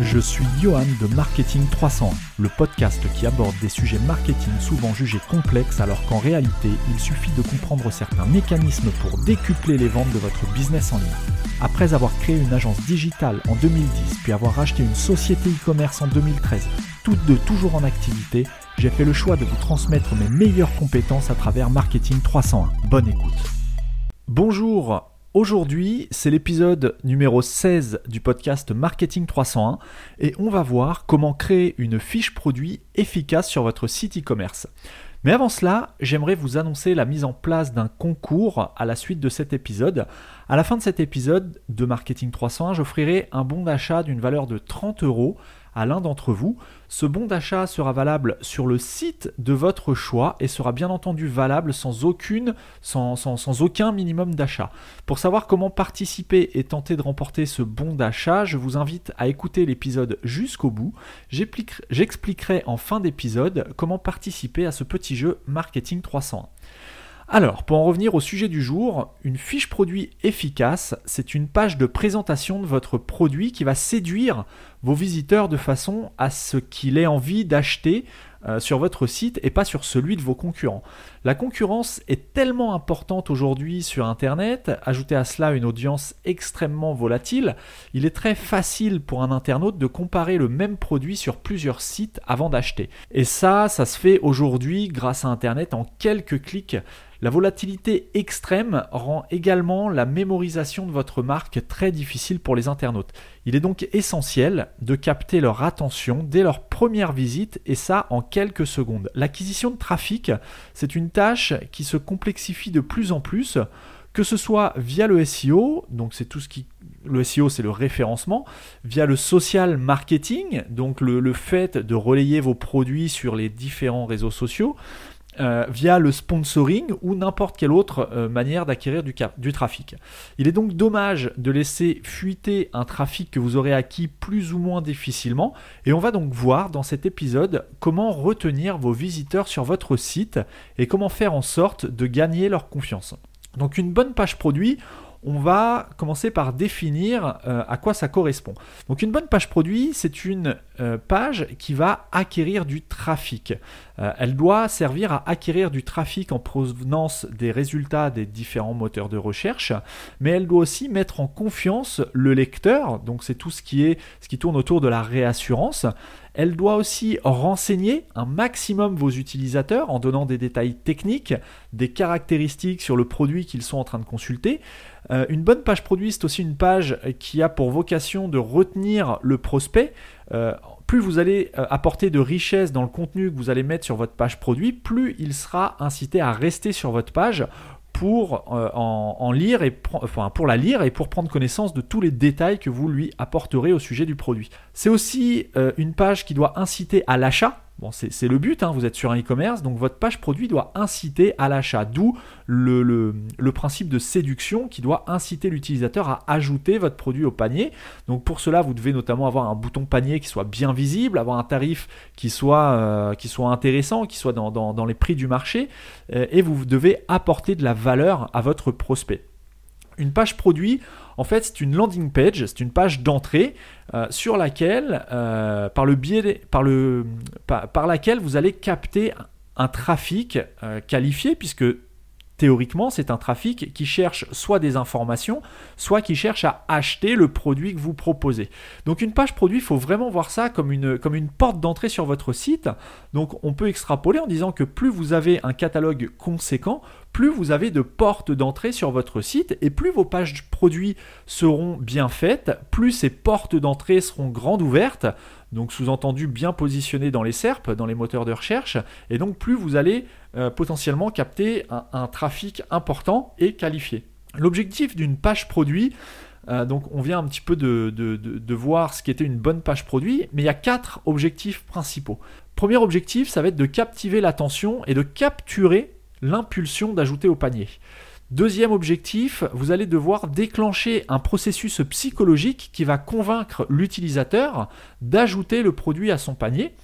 Je suis Johan de Marketing 301, le podcast qui aborde des sujets marketing souvent jugés complexes alors qu'en réalité, il suffit de comprendre certains mécanismes pour décupler les ventes de votre business en ligne. Après avoir créé une agence digitale en 2010 puis avoir racheté une société e-commerce en 2013, toutes deux toujours en activité, j'ai fait le choix de vous transmettre mes meilleures compétences à travers Marketing 301. Bonne écoute. Bonjour, Aujourd'hui, c'est l'épisode numéro 16 du podcast Marketing 301 et on va voir comment créer une fiche produit efficace sur votre site e-commerce. Mais avant cela, j'aimerais vous annoncer la mise en place d'un concours à la suite de cet épisode. À la fin de cet épisode de Marketing 301, j'offrirai un bon d'achat d'une valeur de 30 euros à l'un d'entre vous. Ce bon d'achat sera valable sur le site de votre choix et sera bien entendu valable sans, aucune, sans, sans aucun minimum d'achat. Pour savoir comment participer et tenter de remporter ce bon d'achat, je vous invite à écouter l'épisode jusqu'au bout. J'expliquerai en fin d'épisode comment participer à ce petit jeu Marketing 301. Alors, pour en revenir au sujet du jour, une fiche produit efficace, c'est une page de présentation de votre produit qui va séduire vos visiteurs de façon à ce qu'il ait envie d'acheter euh, sur votre site et pas sur celui de vos concurrents. La concurrence est tellement importante aujourd'hui sur Internet, ajoutez à cela une audience extrêmement volatile, il est très facile pour un internaute de comparer le même produit sur plusieurs sites avant d'acheter. Et ça, ça se fait aujourd'hui grâce à Internet en quelques clics. La volatilité extrême rend également la mémorisation de votre marque très difficile pour les internautes. Il est donc essentiel de capter leur attention dès leur première visite et ça en quelques secondes. L'acquisition de trafic, c'est une tâche qui se complexifie de plus en plus que ce soit via le SEO, donc c'est tout ce qui le SEO c'est le référencement, via le social marketing, donc le, fait de relayer vos produits sur les différents réseaux sociaux, euh, via le sponsoring ou n'importe quelle autre euh, manière d'acquérir du, du, trafic. Il est donc dommage de laisser fuiter un trafic que vous aurez acquis plus ou moins difficilement et on va donc voir dans cet épisode comment retenir vos visiteurs sur votre site et comment faire en sorte de gagner leur confiance. Donc une bonne page produit, on va commencer par définir euh, à quoi ça correspond. Donc une bonne page produit, c'est une euh, page qui va acquérir du trafic. Euh, elle doit servir à acquérir du trafic en provenance des résultats des différents moteurs de recherche, mais elle doit aussi mettre en confiance le lecteur, donc c'est tout ce qui est ce qui tourne autour de la réassurance. Elle doit aussi renseigner un maximum vos utilisateurs en donnant des détails techniques, des caractéristiques sur le produit qu'ils sont en train de consulter. Euh, une bonne page produit, c'est aussi une page qui a pour vocation de retenir le prospect. Euh, plus vous allez euh, apporter de richesse dans le contenu que vous allez mettre sur votre page produit, plus il sera incité à rester sur votre page pour en, lire et pour la lire et pour prendre connaissance de tous les détails que vous lui apporterez au sujet du produit. C'est aussi une page qui doit inciter à l'achat Bon, c'est le but, hein, vous êtes sur un e-commerce, donc votre page produit doit inciter à l'achat, d'où le, principe de séduction qui doit inciter l'utilisateur à ajouter votre produit au panier. Donc pour cela, vous devez notamment avoir un bouton panier qui soit bien visible, avoir un tarif qui soit, euh, intéressant, qui soit dans, dans, les prix du marché, euh, et vous devez apporter de la valeur à votre prospect. Une page produit, en fait, c'est une landing page, c'est une page d'entrée euh, sur laquelle, euh, par, le biais, par, le, par, laquelle vous allez capter un trafic euh, qualifié, puisque théoriquement, c'est un trafic qui cherche soit des informations, soit qui cherche à acheter le produit que vous proposez. Donc une page produit, il faut vraiment voir ça comme une, comme une porte d'entrée sur votre site. Donc on peut extrapoler en disant que plus vous avez un catalogue conséquent, plus vous avez de portes d'entrée sur votre site et plus vos pages produits seront bien faites, plus ces portes d'entrée seront grandes ouvertes, donc sous-entendu bien positionnées dans les SERP, dans les moteurs de recherche, et donc plus vous allez euh, potentiellement capter un, trafic important et qualifié. L'objectif d'une page produit, euh, donc on vient un petit peu de, de, voir ce qui était une bonne page produit, mais il y a quatre objectifs principaux. Premier objectif, ça va être de captiver l'attention et de capturer l'impulsion d'ajouter au panier. Deuxième objectif, vous allez devoir déclencher un processus psychologique qui va convaincre l'utilisateur d'ajouter le produit à son panier.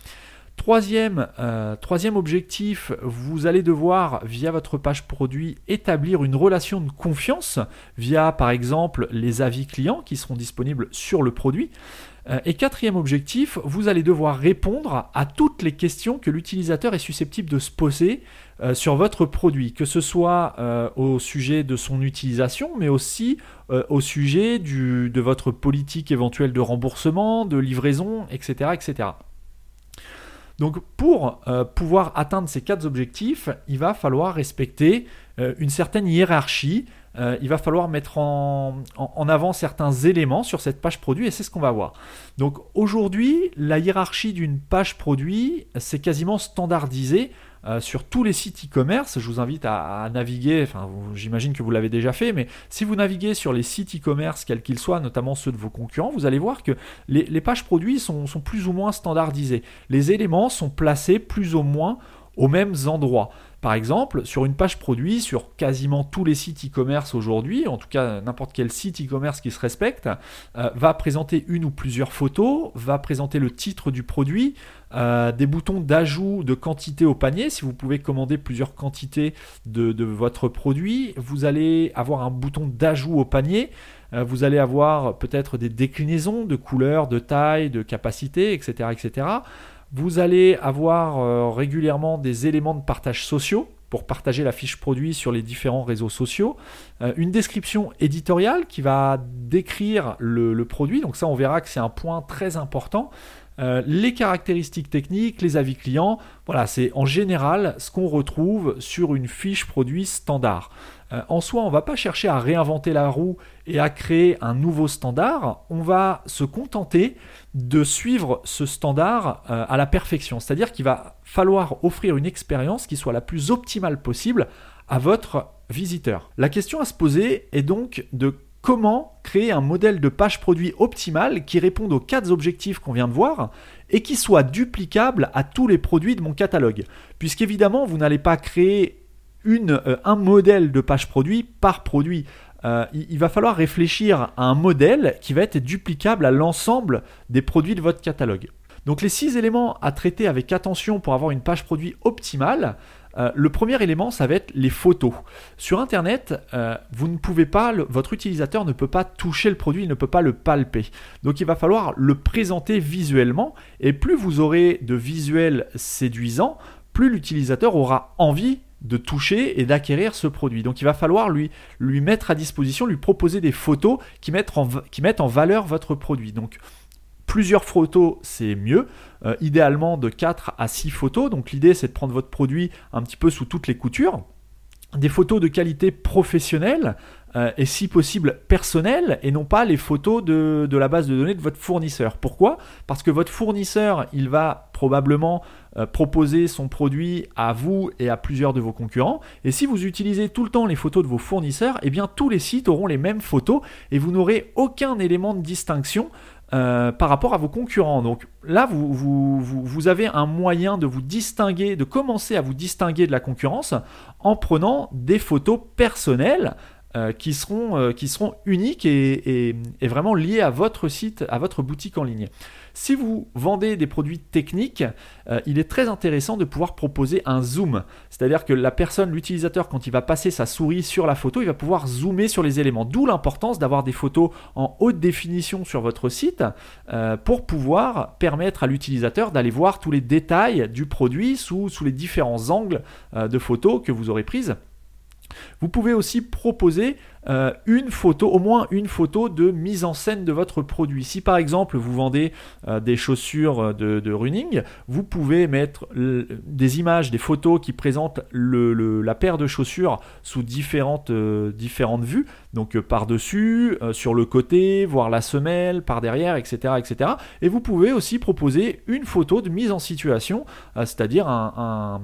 Troisième, euh, troisième, objectif, vous allez devoir, via votre page produit, établir une relation de confiance via, par exemple, les avis clients qui seront disponibles sur le produit. Euh, et quatrième objectif, vous allez devoir répondre à toutes les questions que l'utilisateur est susceptible de se poser euh, sur votre produit, que ce soit euh, au sujet de son utilisation, mais aussi au sujet de votre politique éventuelle de remboursement, de livraison, etc. Donc pour pouvoir atteindre ces quatre objectifs, il va falloir respecter une certaine hiérarchie euh, il va falloir mettre en, avant certains éléments sur cette page produit et c'est ce qu'on va voir. Donc aujourd'hui, la hiérarchie d'une page produit, c'est quasiment standardisé euh, sur tous les sites e-commerce. Je vous invite à, naviguer, enfin j'imagine que vous l'avez déjà fait, mais si vous naviguez sur les sites e-commerce, quels qu'ils soient, notamment ceux de vos concurrents, vous allez voir que les, pages produits sont, sont plus ou moins standardisées. Les éléments sont placés plus ou moins aux mêmes endroits. Par exemple, sur une page produit, sur quasiment tous les sites e-commerce aujourd'hui, en tout cas n'importe quel site e-commerce qui se respecte, euh, va présenter une ou plusieurs photos, va présenter le titre du produit, euh, des boutons d'ajout de quantité au panier. Si vous pouvez commander plusieurs quantités de, votre produit, vous allez avoir un bouton d'ajout au panier. Euh, vous allez avoir peut-être des déclinaisons de couleurs, de taille, de capacité, etc. etc. Vous allez avoir euh, régulièrement des éléments de partage sociaux pour partager la fiche produit sur les différents réseaux sociaux. Euh, une description éditoriale qui va décrire le, produit. Donc ça, on verra que c'est un point très important. Euh, les caractéristiques techniques, les avis clients, voilà, c'est en général ce qu'on retrouve sur une fiche produit standard. En soi, on ne va pas chercher à réinventer la roue et à créer un nouveau standard, on va se contenter de suivre ce standard euh, à la perfection. C'est-à-dire qu'il va falloir offrir une expérience qui soit la plus optimale possible à votre visiteur. La question à se poser est donc de comment créer un modèle de page produit optimal qui réponde aux quatre objectifs qu'on vient de voir et qui soit duplicable à tous les produits de mon catalogue. Puisqu'évidemment, vous n'allez pas créer euh, un modèle de page produit par produit. Euh, il, va falloir réfléchir à un modèle qui va être duplicable à l'ensemble des produits de votre catalogue. Donc les six éléments à traiter avec attention pour avoir une page produit optimale. Euh, le premier élément, ça va être les photos. Sur Internet, vous ne pouvez pas, votre utilisateur ne peut pas toucher le produit, il ne peut pas le palper. Donc il va falloir le présenter visuellement. Et plus vous aurez de visuels séduisants, plus l'utilisateur aura envie de toucher et d'acquérir ce produit. Donc il va falloir lui, lui mettre à disposition, lui proposer des photos qui mettent en, valeur votre produit. Donc plusieurs photos, c'est mieux. Euh, idéalement de 4 à 6 photos. Donc l'idée c'est de prendre votre produit un petit peu sous toutes les coutures. Des photos de qualité professionnelle euh, et si possible personnelles et non pas les photos de, de, la base de données de votre fournisseur. Pourquoi? Parce que votre fournisseur, il va probablement euh, proposer son produit à vous et à plusieurs de vos concurrents. Et si vous utilisez tout le temps les photos de vos fournisseurs, eh bien tous les sites auront les mêmes photos et vous n'aurez aucun élément de distinction euh, par rapport à vos concurrents. Donc là, vous, vous, vous, avez un moyen de vous distinguer, de commencer à vous distinguer de la concurrence en prenant des photos personnelles euh, qui, seront, qui seront uniques et, vraiment liées à votre site, à votre boutique en ligne. Si vous vendez des produits techniques, euh, il est très intéressant de pouvoir proposer un zoom. C'est-à-dire que la personne, l'utilisateur, quand il va passer sa souris sur la photo, il va pouvoir zoomer sur les éléments. D'où l'importance d'avoir des photos en haute définition sur votre site euh, pour pouvoir permettre à l'utilisateur d'aller voir tous les détails du produit sous, sous les différents angles euh, de photos que vous aurez prises. Vous pouvez aussi proposer euh, une photo, au moins une photo de mise en scène de votre produit. Si par exemple vous vendez euh, des chaussures de, running, vous pouvez mettre des images, des photos qui présentent la paire de chaussures sous différentes, euh, différentes vues, donc par-dessus, sur le côté, voir la semelle, par derrière, etc., etc. Et vous pouvez aussi proposer une photo de mise en situation, c'est-à-dire un,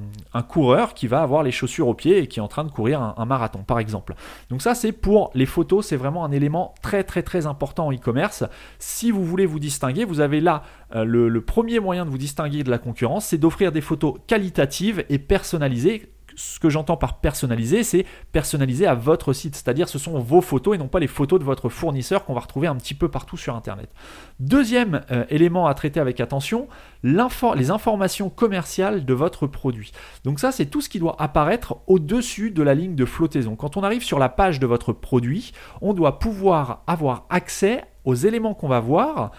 coureur qui va avoir les chaussures aux pieds et qui est en train de courir un, un marathon, par exemple. Donc ça c'est pour les photos, c'est vraiment un élément très très très important en e-commerce. Si vous voulez vous distinguer, vous avez là euh, le premier moyen de vous distinguer de la concurrence, c'est d'offrir des photos qualitatives et personnalisées ce que j'entends par personnaliser, c'est personnaliser à votre site, c'est-à-dire ce sont vos photos et non pas les photos de votre fournisseur qu'on va retrouver un petit peu partout sur Internet. Deuxième euh, élément à traiter avec attention, les informations commerciales de votre produit. Donc ça, c'est tout ce qui doit apparaître au-dessus de la ligne de flottaison. Quand on arrive sur la page de votre produit, on doit pouvoir avoir accès aux éléments qu'on va voir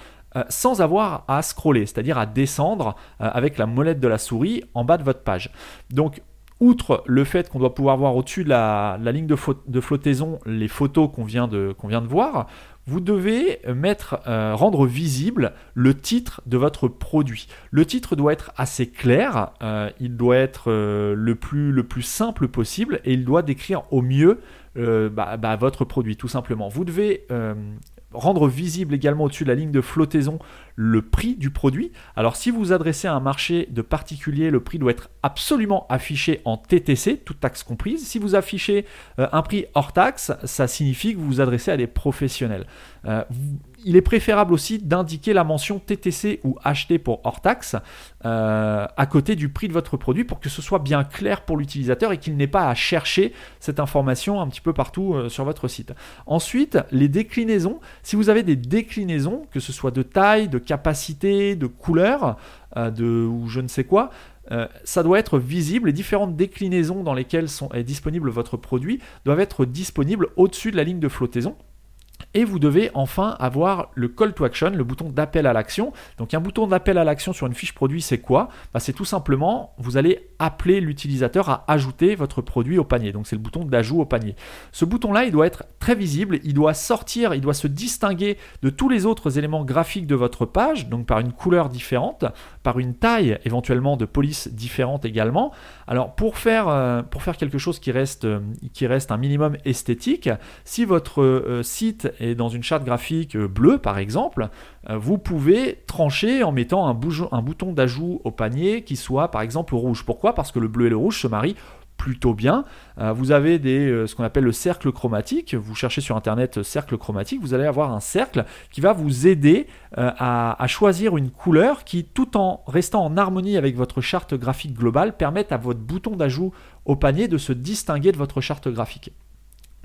sans avoir à scroller, c'est-à-dire à descendre avec la molette de la souris en bas de votre page. Donc outre le fait qu'on doit pouvoir voir au-dessus de la, ligne de, flottaison les photos qu'on vient, de, voir, vous devez euh, rendre visible le titre de votre produit. Le titre doit être assez clair, euh, il doit être euh, le, plus, le plus simple possible et il doit décrire au mieux bah, bah, votre produit, tout simplement. Vous devez rendre visible également au-dessus de la ligne de flottaison le prix du produit. Alors si vous adressez à un marché de particulier, le prix doit être absolument affiché en TTC, toute taxe comprise. Si vous affichez euh, un prix hors taxe, ça signifie que vous vous adressez à des professionnels. Euh, il est préférable aussi d'indiquer la mention TTC ou acheté pour hors taxe euh, à côté du prix de votre produit pour que ce soit bien clair pour l'utilisateur et qu'il n'ait pas à chercher cette information un petit peu partout sur votre site. Ensuite, les déclinaisons. Si vous avez des déclinaisons, que ce soit de taille, de capacité, de couleur, euh, de, ou je ne sais quoi, euh, ça doit être visible. Les différentes déclinaisons dans lesquelles est disponible votre produit doivent être disponibles au-dessus de la ligne de flottaison. Et vous devez enfin avoir le call to action, le bouton d'appel à l'action. Donc un bouton d'appel à l'action sur une fiche produit, c'est quoi? Bah, C'est tout simplement, vous allez appeler l'utilisateur à ajouter votre produit au panier. Donc c'est le bouton d'ajout au panier. Ce bouton-là, il doit être très visible, il doit sortir, il doit se distinguer de tous les autres éléments graphiques de votre page, donc par une couleur différente, par une taille éventuellement de police différente également. Alors pour faire, euh, quelque chose qui reste, euh, qui reste un minimum esthétique, si votre euh, site est dans une charte graphique bleue par exemple, vous pouvez trancher en mettant un, un bouton d'ajout au panier qui soit par exemple rouge. Pourquoi? Parce que le bleu et le rouge se marient plutôt bien. Euh, vous avez des, euh, ce qu'on appelle le cercle chromatique. Vous cherchez sur internet euh, cercle chromatique, vous allez avoir un cercle qui va vous aider à, choisir une couleur qui, tout en restant en harmonie avec votre charte graphique globale, permette à votre bouton d'ajout au panier de se distinguer de votre charte graphique.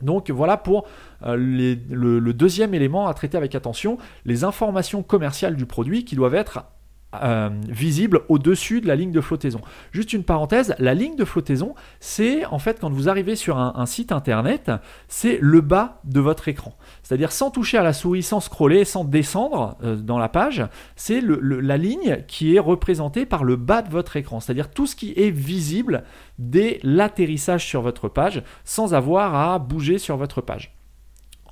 Donc voilà pour le, le, deuxième élément à traiter avec attention, les informations commerciales du produit qui doivent être euh, visible au-dessus de la ligne de flottaison. Juste une parenthèse, la ligne de flottaison, c'est en fait quand vous arrivez sur un, site internet, c'est le bas de votre écran. C'est-à-dire sans toucher à la souris, sans scroller, sans descendre euh, dans la page, c'est la ligne qui est représentée par le bas de votre écran. C'est-à-dire tout ce qui est visible dès l'atterrissage sur votre page sans avoir à bouger sur votre page.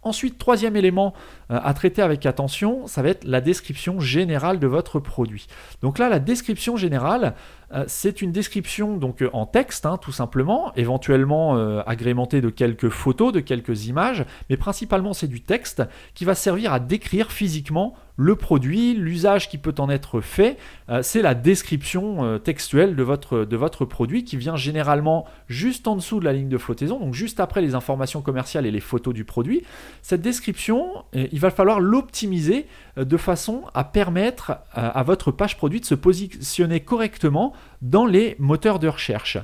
Ensuite, troisième élément à traiter avec attention, ça va être la description générale de votre produit. Donc là, la description générale, euh, c'est une description donc euh, en texte, hein, tout simplement, éventuellement agrémentée de quelques photos, de quelques images, mais principalement c'est du texte qui va servir à décrire physiquement le produit, l'usage qui peut en être fait, euh, c'est la description euh, textuelle de votre, de votre produit qui vient généralement juste en dessous de la ligne de flottaison, donc juste après les informations commerciales et les photos du produit. Cette description, euh, il va falloir l'optimiser de façon à permettre à votre page produit de se positionner correctement dans les moteurs de recherche.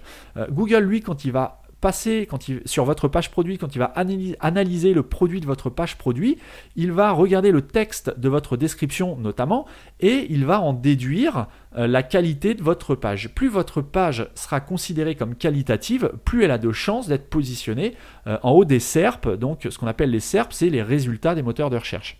Google, lui, quand il va passer sur votre page produit, quand il va analyser le produit de votre page produit, il va regarder le texte de votre description notamment et il va en déduire euh, la qualité de votre page. Plus votre page sera considérée comme qualitative, plus elle a de chances d'être positionnée euh, en haut des SERP. Donc ce qu'on appelle les SERP, c'est les résultats des moteurs de recherche.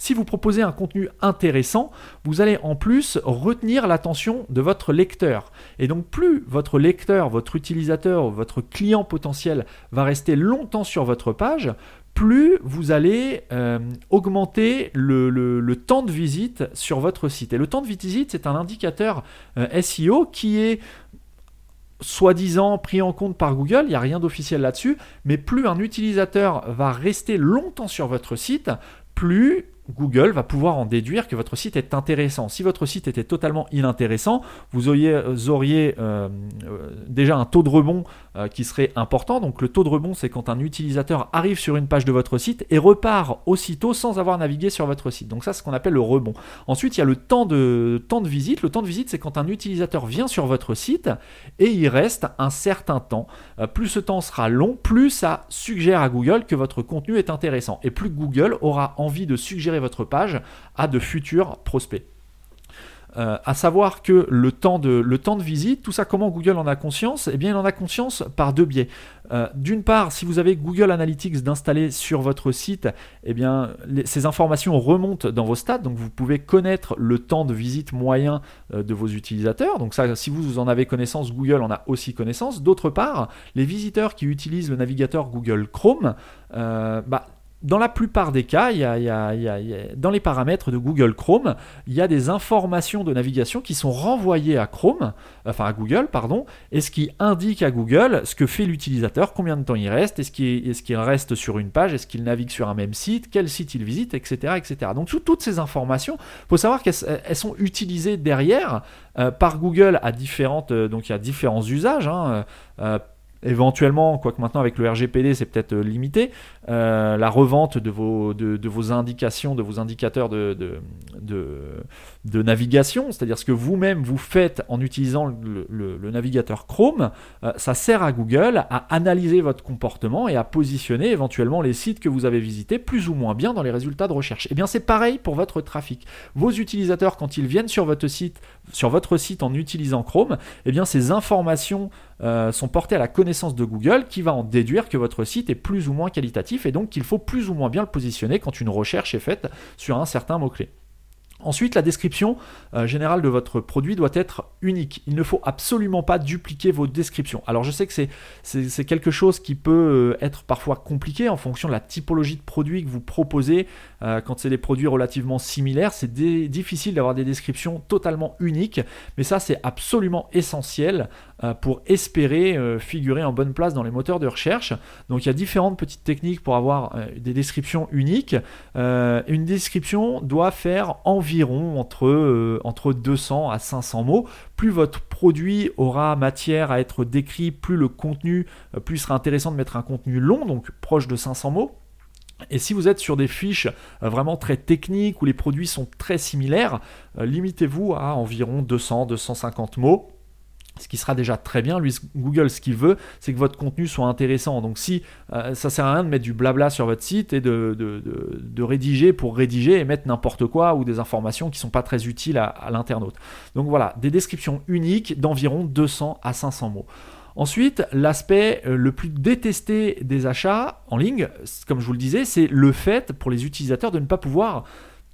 Si vous proposez un contenu intéressant, vous allez en plus retenir l'attention de votre lecteur. Et donc plus votre lecteur, votre utilisateur, votre client potentiel va rester longtemps sur votre page, plus vous allez euh, augmenter le, temps de visite sur votre site. Et le temps de visite, c'est un indicateur euh, SEO qui est soi-disant pris en compte par Google, il n'y a rien d'officiel là-dessus, mais plus un utilisateur va rester longtemps sur votre site, plus Google va pouvoir en déduire que votre site est intéressant. Si votre site était totalement inintéressant, vous auriez, euh, euh, déjà un taux de rebond euh, qui serait important. Donc le taux de rebond, c'est quand un utilisateur arrive sur une page de votre site et repart aussitôt sans avoir navigué sur votre site. Donc ça, c'est ce qu'on appelle le rebond. Ensuite, il y a le temps de, temps de visite. Le temps de visite, c'est quand un utilisateur vient sur votre site et il reste un certain temps. plus ce temps sera long, plus ça suggère à Google que votre contenu est intéressant. Et plus Google aura envie de suggérer votre page à de futurs prospects. Euh, à savoir que le temps, de, le temps de visite, tout ça, comment Google en a conscience? Eh bien, il en a conscience par deux biais. Euh, d'une part, si vous avez Google Analytics d'installer sur votre site, eh bien, ces informations remontent dans vos stats, donc vous pouvez connaître le temps de visite moyen euh, de vos utilisateurs. Donc ça, si vous en avez connaissance, Google en a aussi connaissance. D'autre part, les visiteurs qui utilisent le navigateur Google Chrome, bah, dans la plupart des cas, dans les paramètres de Google Chrome, il y a des informations de navigation qui sont renvoyées à Chrome, enfin à Google, pardon, et ce qui indique à Google ce que fait l'utilisateur, combien de temps il reste, est-ce qu'il reste sur une page, est-ce qu'il navigue sur un même site, quel site il visite, etc. etc. Donc toutes ces informations, il faut savoir qu'elles sont utilisées derrière euh, par Google à différentes, euh, donc il y a différents usages. Hein, euh, éventuellement, quoique maintenant avec le RGPD c'est peut-être euh, limité, euh, la revente de vos, de, vos indications, de vos indicateurs de, de, navigation, c'est-à-dire ce que vous-même vous faites en utilisant le, navigateur Chrome, euh, ça sert à Google à analyser votre comportement et à positionner éventuellement les sites que vous avez visités plus ou moins bien dans les résultats de recherche. Et eh bien c'est pareil pour votre trafic. Vos utilisateurs, quand ils viennent sur votre site, sur votre site en utilisant Chrome, eh bien ces informations sont portées à la connaissance de Google qui va en déduire que votre site est plus ou moins qualitatif et donc qu'il faut plus ou moins bien le positionner quand une recherche est faite sur un certain mot-clé. Ensuite, la description euh, générale de votre produit doit être unique. Il ne faut absolument pas dupliquer vos descriptions. Alors je sais que c'est quelque chose qui peut euh, être parfois compliqué en fonction de la typologie de produit que vous proposez. Euh, quand c'est des produits relativement similaires, c'est difficile d'avoir des descriptions totalement uniques. Mais ça, c'est absolument essentiel pour espérer figurer en bonne place dans les moteurs de recherche. Donc il y a différentes petites techniques pour avoir des descriptions uniques. une description doit faire environ entre, euh, entre 200 à 500 mots. Plus votre produit aura matière à être décrit, plus le contenu, euh, plus il sera intéressant de mettre un contenu long, donc proche de 500 mots. Et si vous êtes sur des fiches euh, vraiment très techniques où les produits sont très similaires, limitez-vous à environ 200-250 mots ce qui sera déjà très bien. Lui, Google, ce qu'il veut, c'est que votre contenu soit intéressant. Donc, si euh, ça sert à rien de mettre du blabla sur votre site et de, rédiger pour rédiger et mettre n'importe quoi ou des informations qui ne sont pas très utiles à, à l'internaute. Donc voilà, des descriptions uniques d'environ 200 à 500 mots. Ensuite, l'aspect euh, le plus détesté des achats en ligne, comme je vous le disais, c'est le fait pour les utilisateurs de ne pas pouvoir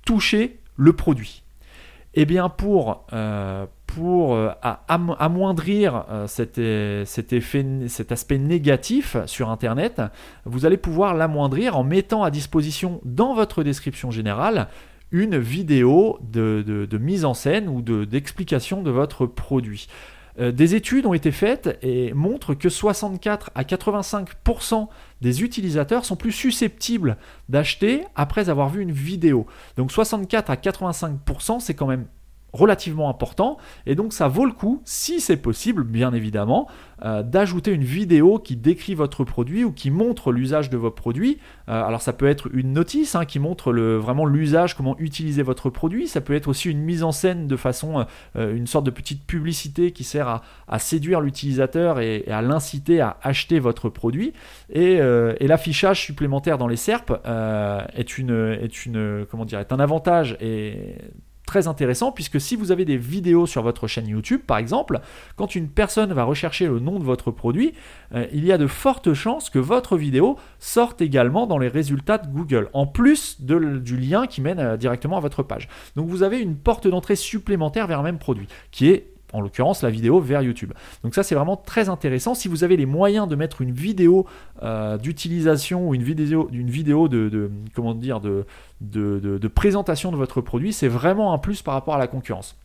toucher le produit. Eh bien, pour, euh, euh, amoindrir euh, cet, effet, cet aspect négatif sur Internet, vous allez pouvoir l'amoindrir en mettant à disposition dans votre description générale une vidéo de, mise en scène ou d'explication de, votre produit. Des études ont été faites et montrent que 64 à 85% des utilisateurs sont plus susceptibles d'acheter après avoir vu une vidéo. Donc 64 à 85%, c'est quand même relativement important et donc ça vaut le coup, si c'est possible bien évidemment, euh, d'ajouter une vidéo qui décrit votre produit ou qui montre l'usage de votre produit. Euh, alors ça peut être une notice hein, qui montre vraiment l'usage, comment utiliser votre produit, ça peut être aussi une mise en scène de façon, euh, une sorte de petite publicité qui sert à, séduire l'utilisateur et, à l'inciter à acheter votre produit. Et, et l'affichage supplémentaire dans les SERP est, est, une, comment dire, est un avantage et très intéressant puisque si vous avez des vidéos sur votre chaîne YouTube par exemple, quand une personne va rechercher le nom de votre produit, euh, il y a de fortes chances que votre vidéo sorte également dans les résultats de Google, en plus du lien qui mène euh, directement à votre page. Donc vous avez une porte d'entrée supplémentaire vers un même produit, qui est en l'occurrence la vidéo vers YouTube. Donc ça c'est vraiment très intéressant. Si vous avez les moyens de mettre une vidéo euh, d'utilisation ou une vidéo, une vidéo de, comment dire de, présentation de votre produit, c'est vraiment un plus par rapport à la concurrence.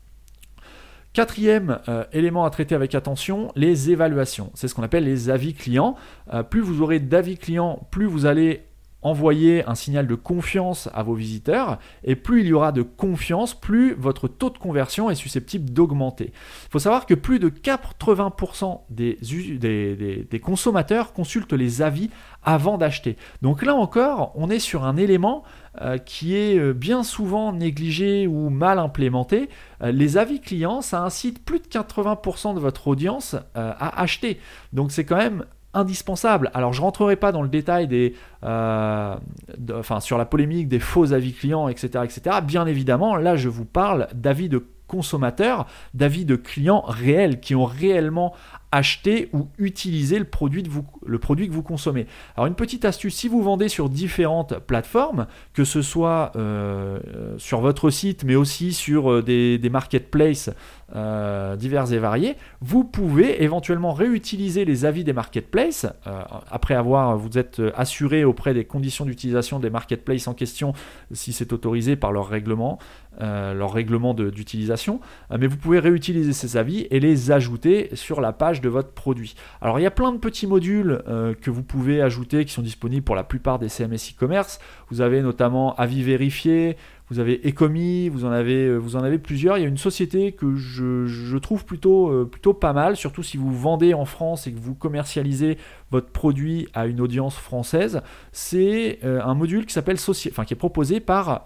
Quatrième euh, élément à traiter avec attention, les évaluations. C'est ce qu'on appelle les avis clients. Euh, plus vous aurez d'avis clients, plus vous allez envoyer un signal de confiance à vos visiteurs, et plus il y aura de confiance, plus votre taux de conversion est susceptible d'augmenter. Il faut savoir que plus de 80% des, consommateurs consultent les avis avant d'acheter. Donc là encore, on est sur un élément euh, qui est euh, bien souvent négligé ou mal implémenté. Euh, les avis clients, ça incite plus de 80% de votre audience à acheter. Donc c'est quand même indispensable. Alors je rentrerai pas dans le détail des, euh, sur la polémique des faux avis clients, etc., etc. Bien évidemment, là je vous parle d'avis de consommateurs, d'avis de clients réels qui ont réellement acheter ou utiliser le produit, le produit que vous consommez. Alors une petite astuce, si vous vendez sur différentes plateformes, que ce soit euh, sur votre site, mais aussi sur euh, des, marketplaces euh, divers et variés, vous pouvez éventuellement réutiliser les avis des marketplaces, après avoir, vous êtes assuré auprès des conditions d'utilisation des marketplaces en question, si c'est autorisé par leur règlement, leur règlement d'utilisation, mais vous pouvez réutiliser ces avis et les ajouter sur la page de votre produit. Alors il y a plein de petits modules euh, que vous pouvez ajouter qui sont disponibles pour la plupart des CMS e-commerce. Vous avez notamment avis vérifié, vous avez Ecomi, vous en avez, euh, vous en avez plusieurs. Il y a une société que je, trouve plutôt, euh, plutôt pas mal, surtout si vous vendez en France et que vous commercialisez votre produit à une audience française. C'est euh, un module qui s'appelle qui est proposé par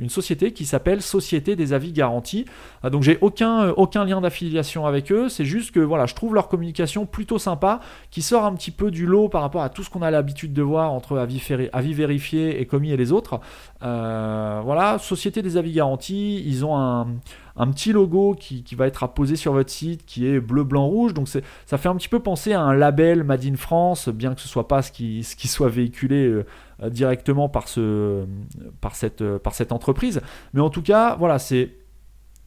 une société qui s'appelle Société des avis garantis. donc j'ai aucun, lien d'affiliation avec eux. C'est juste que voilà, je trouve leur communication plutôt sympa, qui sort un petit peu du lot par rapport à tout ce qu'on a l'habitude de voir entre avis, avis vérifié, Ecomi et les autres. voilà Société des avis garantis, ils ont un, petit logo qui, va être apposé sur votre site qui est bleu, blanc, rouge. Donc ça fait un petit peu penser à un label Made in France, bien que ce soit pas ce qui, soit véhiculé euh, directement par, cette, par cette entreprise. Mais en tout cas, voilà, c'est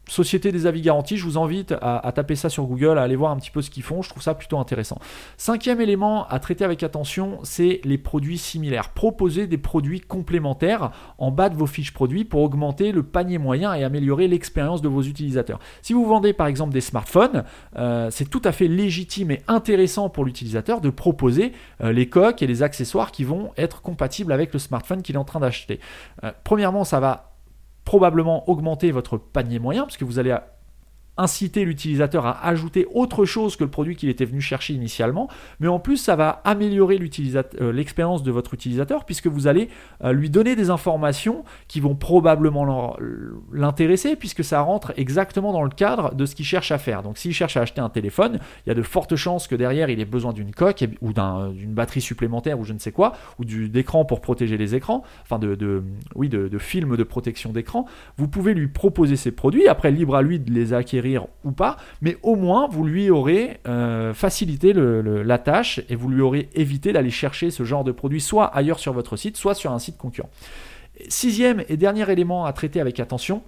Société des avis garantis, je vous invite à, taper ça sur Google, à aller voir un petit peu ce qu'ils font, je trouve ça plutôt intéressant. Cinquième élément à traiter avec attention, c'est les produits similaires. Proposer des produits complémentaires en bas de vos fiches produits pour augmenter le panier moyen et améliorer l'expérience de vos utilisateurs. Si vous vendez par exemple des smartphones, euh, c'est tout à fait légitime et intéressant pour l'utilisateur de proposer euh, les coques et les accessoires qui vont être compatibles avec le smartphone qu'il est en train d'acheter. Euh, premièrement, ça va probablement augmenter votre panier moyen, parce que vous allez inciter l'utilisateur à ajouter autre chose que le produit qu'il était venu chercher initialement, mais en plus ça va améliorer euh, l'expérience de votre utilisateur puisque vous allez euh, lui donner des informations qui vont probablement l'intéresser puisque ça rentre exactement dans le cadre de ce qu'il cherche à faire. Donc s'il cherche à acheter un téléphone, il y a de fortes chances que derrière il ait besoin d'une coque ou d'une batterie supplémentaire ou je ne sais quoi, ou d'écran pour protéger les écrans, enfin de, oui, de, de film de protection d'écran. Vous pouvez lui proposer ces produits, après libre à lui de les acquérir ou pas, mais au moins vous lui aurez euh, facilité la tâche et vous lui aurez évité d'aller chercher ce genre de produit soit ailleurs sur votre site, soit sur un site concurrent. Sixième et dernier élément à traiter avec attention,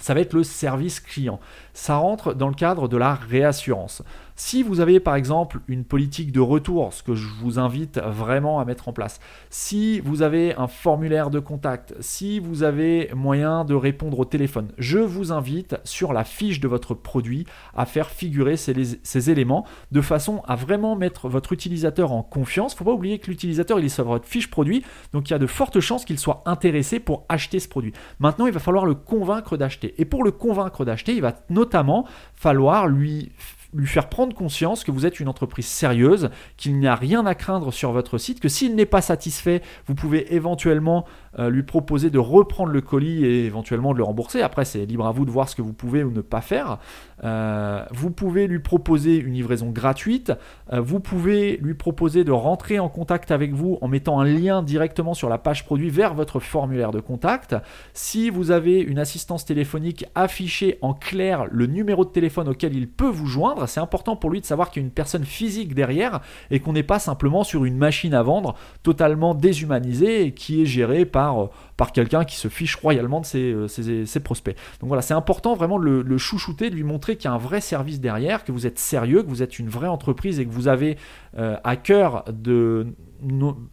ça va être le service client. Ça rentre dans le cadre de la réassurance. Si vous avez par exemple une politique de retour, ce que je vous invite vraiment à mettre en place, si vous avez un formulaire de contact, si vous avez moyen de répondre au téléphone, je vous invite sur la fiche de votre produit à faire figurer ces, éléments de façon à vraiment mettre votre utilisateur en confiance. Il ne faut pas oublier que l'utilisateur il est sur votre fiche produit, donc il y a de fortes chances qu'il soit intéressé pour acheter ce produit. Maintenant, il va falloir le convaincre d'acheter. Et pour le convaincre d'acheter, il va notamment falloir lui lui faire prendre conscience que vous êtes une entreprise sérieuse, qu'il n'y a rien à craindre sur votre site, que s'il n'est pas satisfait, vous pouvez éventuellement lui proposer de reprendre le colis et éventuellement de le rembourser. Après, c'est libre à vous de voir ce que vous pouvez ou ne pas faire. Euh, vous pouvez lui proposer une livraison gratuite. Euh, vous pouvez lui proposer de rentrer en contact avec vous en mettant un lien directement sur la page produit vers votre formulaire de contact. Si vous avez une assistance téléphonique, affichez en clair le numéro de téléphone auquel il peut vous joindre. C'est important pour lui de savoir qu'il y a une personne physique derrière et qu'on n'est pas simplement sur une machine à vendre totalement déshumanisée qui est gérée par euh, par, quelqu'un qui se fiche royalement de ses, euh, prospects. Donc voilà, c'est important vraiment de le, chouchouter, de lui montrer qu'il y a un vrai service derrière, que vous êtes sérieux, que vous êtes une vraie entreprise et que vous avez euh, à cœur de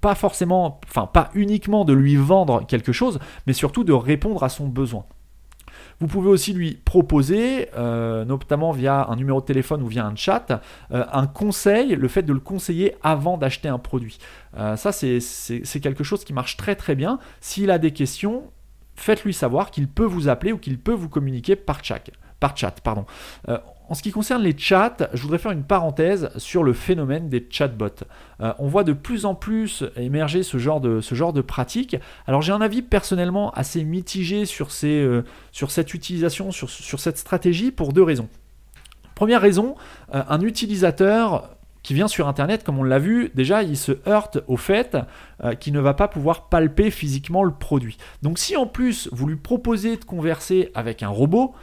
pas forcément, enfin pas uniquement de lui vendre quelque chose, mais surtout de répondre à son besoin. Vous pouvez aussi lui proposer, euh, notamment via un numéro de téléphone ou via un chat, euh, un conseil, le fait de le conseiller avant d'acheter un produit. Euh, ça, c'est quelque chose qui marche très très bien. S'il a des questions, faites-lui savoir qu'il peut vous appeler ou qu'il peut vous communiquer par chat. Par chat pardon. En ce qui concerne les chats, je voudrais faire une parenthèse sur le phénomène des chatbots. Euh, on voit de plus en plus émerger ce genre de, pratique. Alors j'ai un avis personnellement assez mitigé sur, euh, cette utilisation, sur, sur, cette stratégie pour deux raisons. Première raison, euh, un utilisateur qui vient sur Internet, comme on l'a vu, déjà il se heurte au fait qu'il ne va pas pouvoir palper physiquement le produit. Donc si en plus vous lui proposez de converser avec un robot,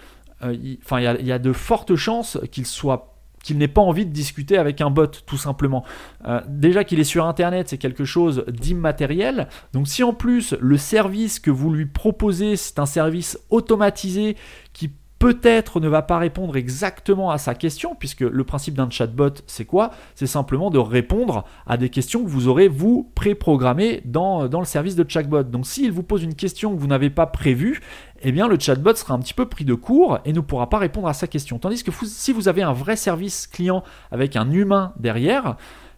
enfin, il y, a de fortes chances qu'il soit qu'il n'ait pas envie de discuter avec un bot, tout simplement. Euh, déjà qu'il est sur Internet, c'est quelque chose d'immatériel. Donc si en plus le service que vous lui proposez, c'est un service automatisé qui peut-être ne va pas répondre exactement à sa question, puisque le principe d'un chatbot, c'est quoi? C'est simplement de répondre à des questions que vous aurez, vous, préprogrammées dans, dans le service de chatbot. Donc s'il vous pose une question que vous n'avez pas prévue, eh bien le chatbot sera un petit peu pris de court et ne pourra pas répondre à sa question. Tandis que si vous avez un vrai service client avec un humain derrière,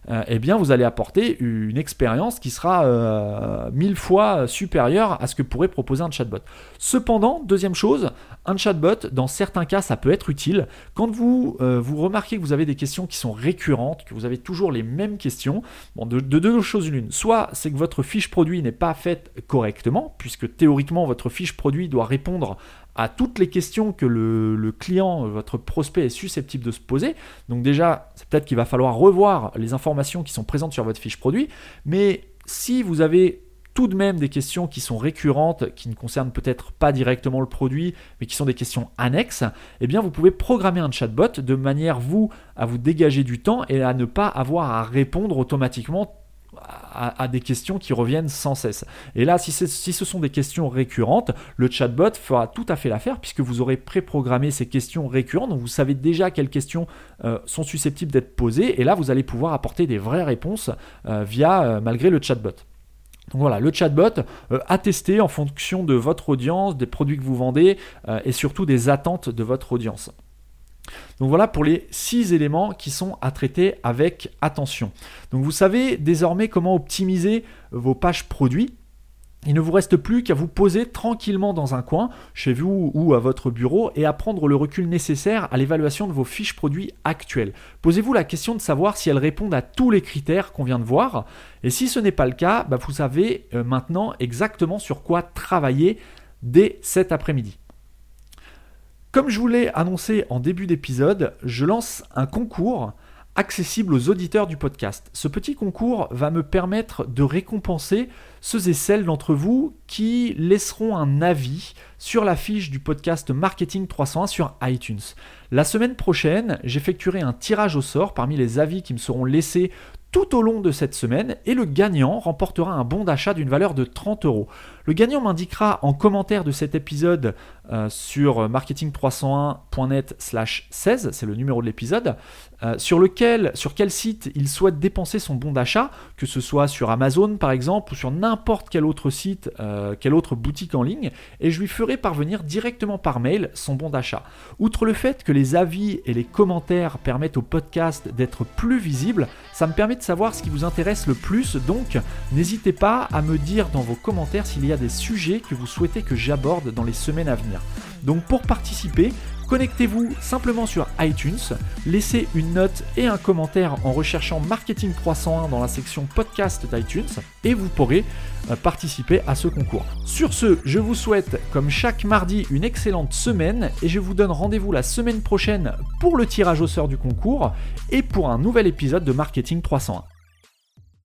euh, eh bien vous allez apporter une expérience qui sera euh, mille fois supérieure à ce que pourrait proposer un chatbot. Cependant, deuxième chose, un chatbot, dans certains cas, ça peut être utile. Quand vous, euh, vous remarquez que vous avez des questions qui sont récurrentes, que vous avez toujours les mêmes questions, bon, de, de deux choses l'une. Soit c'est que votre fiche produit n'est pas faite correctement, puisque théoriquement votre fiche produit doit répondre à toutes les questions que le, client, votre prospect est susceptible de se poser. Donc déjà, c'est peut-être qu'il va falloir revoir les informations qui sont présentes sur votre fiche produit. Mais si vous avez tout de même des questions qui sont récurrentes, qui ne concernent peut-être pas directement le produit, mais qui sont des questions annexes, eh bien vous pouvez programmer un chatbot de manière vous à vous dégager du temps et à ne pas avoir à répondre automatiquement à, des questions qui reviennent sans cesse. Et là, si, ce sont des questions récurrentes, le chatbot fera tout à fait l'affaire puisque vous aurez préprogrammé ces questions récurrentes, vous savez déjà quelles questions euh, sont susceptibles d'être posées, et là, vous allez pouvoir apporter des vraies réponses euh, via, euh, malgré le chatbot. Donc voilà, le chatbot à tester en fonction de votre audience, des produits que vous vendez et surtout des attentes de votre audience. Donc voilà pour les six éléments qui sont à traiter avec attention. Donc vous savez désormais comment optimiser vos pages produits. Il ne vous reste plus qu'à vous poser tranquillement dans un coin, chez vous ou à votre bureau, et à prendre le recul nécessaire à l'évaluation de vos fiches produits actuelles. Posez-vous la question de savoir si elles répondent à tous les critères qu'on vient de voir, et si ce n'est pas le cas, bah, vous savez euh, maintenant exactement sur quoi travailler dès cet après-midi. Comme je vous l'ai annoncé en début d'épisode, je lance un concours accessible aux auditeurs du podcast. Ce petit concours va me permettre de récompenser ceux et celles d'entre vous qui laisseront un avis sur la fiche du podcast Marketing 301 sur iTunes. La semaine prochaine, j'effectuerai un tirage au sort parmi les avis qui me seront laissés tout au long de cette semaine et le gagnant remportera un bon d'achat d'une valeur de 30 euros. Le gagnant m'indiquera en commentaire de cet épisode euh, sur marketing301.net slash 16, c'est le numéro de l'épisode, euh, sur lequel, sur quel site il souhaite dépenser son bon d'achat, que ce soit sur Amazon par exemple ou sur n'importe quel autre site, euh, quelle autre boutique en ligne, et je lui ferai parvenir directement par mail son bon d'achat. Outre le fait que les avis et les commentaires permettent au podcast d'être plus visible, ça me permet de savoir ce qui vous intéresse le plus, donc n'hésitez pas à me dire dans vos commentaires s'il y a des sujets que vous souhaitez que j'aborde dans les semaines à venir. Donc pour participer, connectez-vous simplement sur iTunes, laissez une note et un commentaire en recherchant Marketing 301 dans la section podcast d'iTunes et vous pourrez euh, participer à ce concours. Sur ce, je vous souhaite comme chaque mardi une excellente semaine et je vous donne rendez-vous la semaine prochaine pour le tirage au sort du concours et pour un nouvel épisode de Marketing 301.